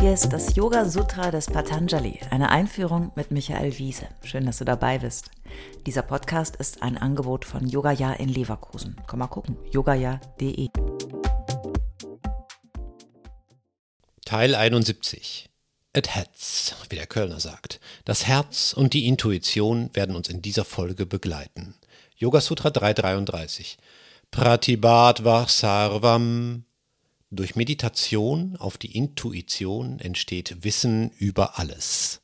Hier ist das Yoga Sutra des Patanjali, eine Einführung mit Michael Wiese. Schön, dass du dabei bist. Dieser Podcast ist ein Angebot von Yogaya in Leverkusen. Komm mal gucken, yogaya.de. Teil 71. It Herz, wie der Kölner sagt. Das Herz und die Intuition werden uns in dieser Folge begleiten. Yoga Sutra 333. Pratibhat Sarvam durch Meditation auf die Intuition entsteht Wissen über alles.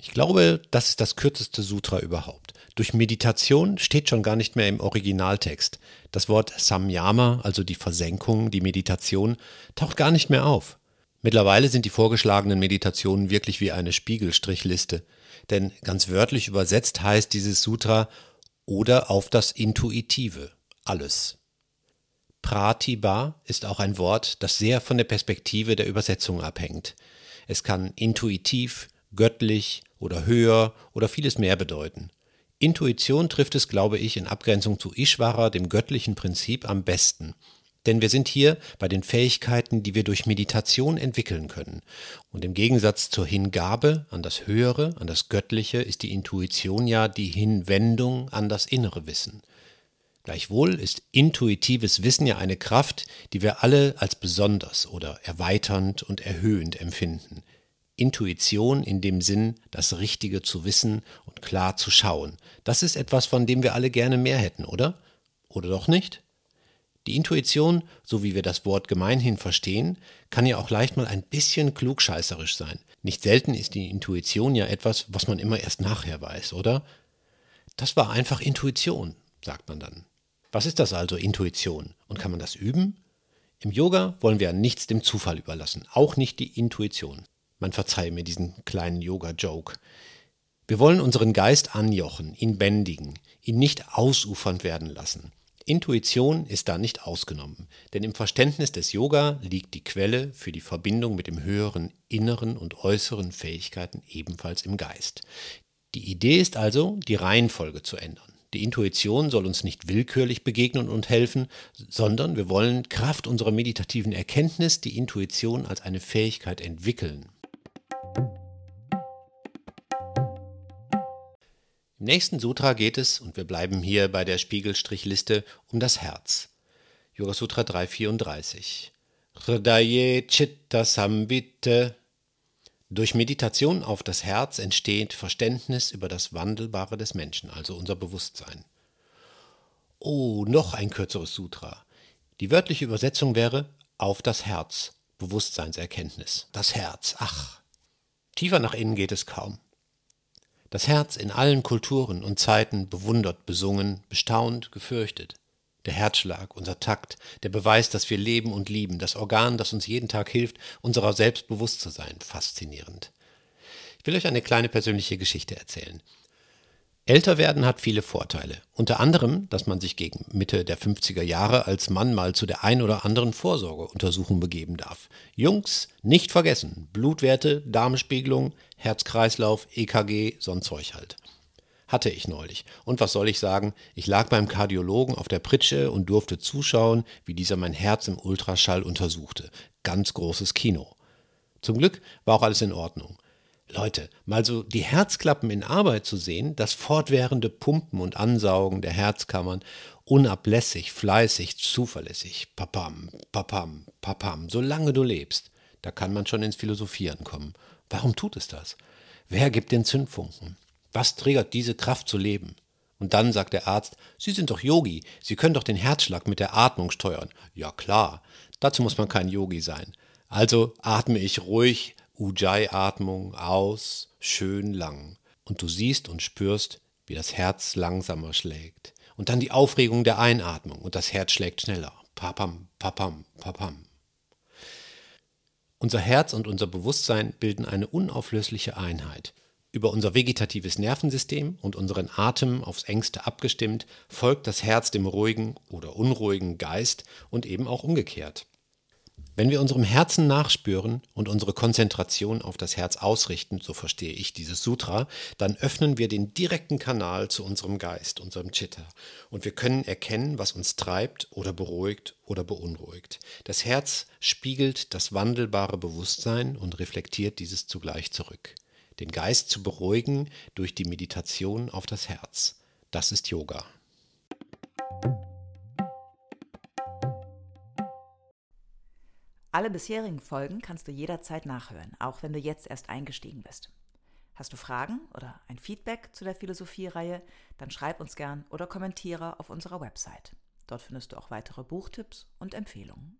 Ich glaube, das ist das kürzeste Sutra überhaupt. Durch Meditation steht schon gar nicht mehr im Originaltext. Das Wort Samyama, also die Versenkung, die Meditation, taucht gar nicht mehr auf. Mittlerweile sind die vorgeschlagenen Meditationen wirklich wie eine Spiegelstrichliste. Denn ganz wörtlich übersetzt heißt dieses Sutra oder auf das Intuitive, alles. Pratibha ist auch ein Wort, das sehr von der Perspektive der Übersetzung abhängt. Es kann intuitiv, göttlich oder höher oder vieles mehr bedeuten. Intuition trifft es, glaube ich, in Abgrenzung zu Ishvara, dem göttlichen Prinzip, am besten. Denn wir sind hier bei den Fähigkeiten, die wir durch Meditation entwickeln können. Und im Gegensatz zur Hingabe an das Höhere, an das Göttliche, ist die Intuition ja die Hinwendung an das innere Wissen. Gleichwohl ist intuitives Wissen ja eine Kraft, die wir alle als besonders oder erweiternd und erhöhend empfinden. Intuition in dem Sinn, das Richtige zu wissen und klar zu schauen. Das ist etwas, von dem wir alle gerne mehr hätten, oder? Oder doch nicht? Die Intuition, so wie wir das Wort gemeinhin verstehen, kann ja auch leicht mal ein bisschen klugscheißerisch sein. Nicht selten ist die Intuition ja etwas, was man immer erst nachher weiß, oder? Das war einfach Intuition, sagt man dann. Was ist das also, Intuition? Und kann man das üben? Im Yoga wollen wir nichts dem Zufall überlassen, auch nicht die Intuition. Man verzeihe mir diesen kleinen Yoga-Joke. Wir wollen unseren Geist anjochen, ihn bändigen, ihn nicht ausufernd werden lassen. Intuition ist da nicht ausgenommen, denn im Verständnis des Yoga liegt die Quelle für die Verbindung mit dem höheren inneren und äußeren Fähigkeiten ebenfalls im Geist. Die Idee ist also, die Reihenfolge zu ändern. Die Intuition soll uns nicht willkürlich begegnen und helfen, sondern wir wollen Kraft unserer meditativen Erkenntnis die Intuition als eine Fähigkeit entwickeln. Im nächsten Sutra geht es, und wir bleiben hier bei der Spiegelstrichliste, um das Herz. Yoga Sutra 334. Hridaye Chitta durch Meditation auf das Herz entsteht Verständnis über das Wandelbare des Menschen, also unser Bewusstsein. Oh, noch ein kürzeres Sutra. Die wörtliche Übersetzung wäre auf das Herz, Bewusstseinserkenntnis. Das Herz, ach. Tiefer nach innen geht es kaum. Das Herz in allen Kulturen und Zeiten bewundert, besungen, bestaunt, gefürchtet der Herzschlag, unser Takt, der Beweis, dass wir leben und lieben, das Organ, das uns jeden Tag hilft, unserer selbst bewusst zu sein, faszinierend. Ich will euch eine kleine persönliche Geschichte erzählen. Älter werden hat viele Vorteile. Unter anderem, dass man sich gegen Mitte der 50er Jahre als Mann mal zu der ein oder anderen Vorsorgeuntersuchung begeben darf. Jungs, nicht vergessen. Blutwerte, Darmspiegelung, Herzkreislauf, EKG, so ein Zeug halt. Hatte ich neulich. Und was soll ich sagen? Ich lag beim Kardiologen auf der Pritsche und durfte zuschauen, wie dieser mein Herz im Ultraschall untersuchte. Ganz großes Kino. Zum Glück war auch alles in Ordnung. Leute, mal so die Herzklappen in Arbeit zu sehen, das fortwährende Pumpen und Ansaugen der Herzkammern, unablässig, fleißig, zuverlässig, papam, papam, papam, solange du lebst, da kann man schon ins Philosophieren kommen. Warum tut es das? Wer gibt den Zündfunken? Was triggert diese Kraft zu leben? Und dann sagt der Arzt, Sie sind doch Yogi, Sie können doch den Herzschlag mit der Atmung steuern. Ja klar, dazu muss man kein Yogi sein. Also atme ich ruhig Ujjayi-Atmung aus, schön lang. Und du siehst und spürst, wie das Herz langsamer schlägt. Und dann die Aufregung der Einatmung und das Herz schlägt schneller. Papam, papam, papam. Unser Herz und unser Bewusstsein bilden eine unauflösliche Einheit. Über unser vegetatives Nervensystem und unseren Atem aufs engste abgestimmt, folgt das Herz dem ruhigen oder unruhigen Geist und eben auch umgekehrt. Wenn wir unserem Herzen nachspüren und unsere Konzentration auf das Herz ausrichten, so verstehe ich dieses Sutra, dann öffnen wir den direkten Kanal zu unserem Geist, unserem Chitta, und wir können erkennen, was uns treibt oder beruhigt oder beunruhigt. Das Herz spiegelt das wandelbare Bewusstsein und reflektiert dieses zugleich zurück. Den Geist zu beruhigen durch die Meditation auf das Herz, das ist Yoga. Alle bisherigen Folgen kannst du jederzeit nachhören, auch wenn du jetzt erst eingestiegen bist. Hast du Fragen oder ein Feedback zu der Philosophie-Reihe, dann schreib uns gern oder kommentiere auf unserer Website. Dort findest du auch weitere Buchtipps und Empfehlungen.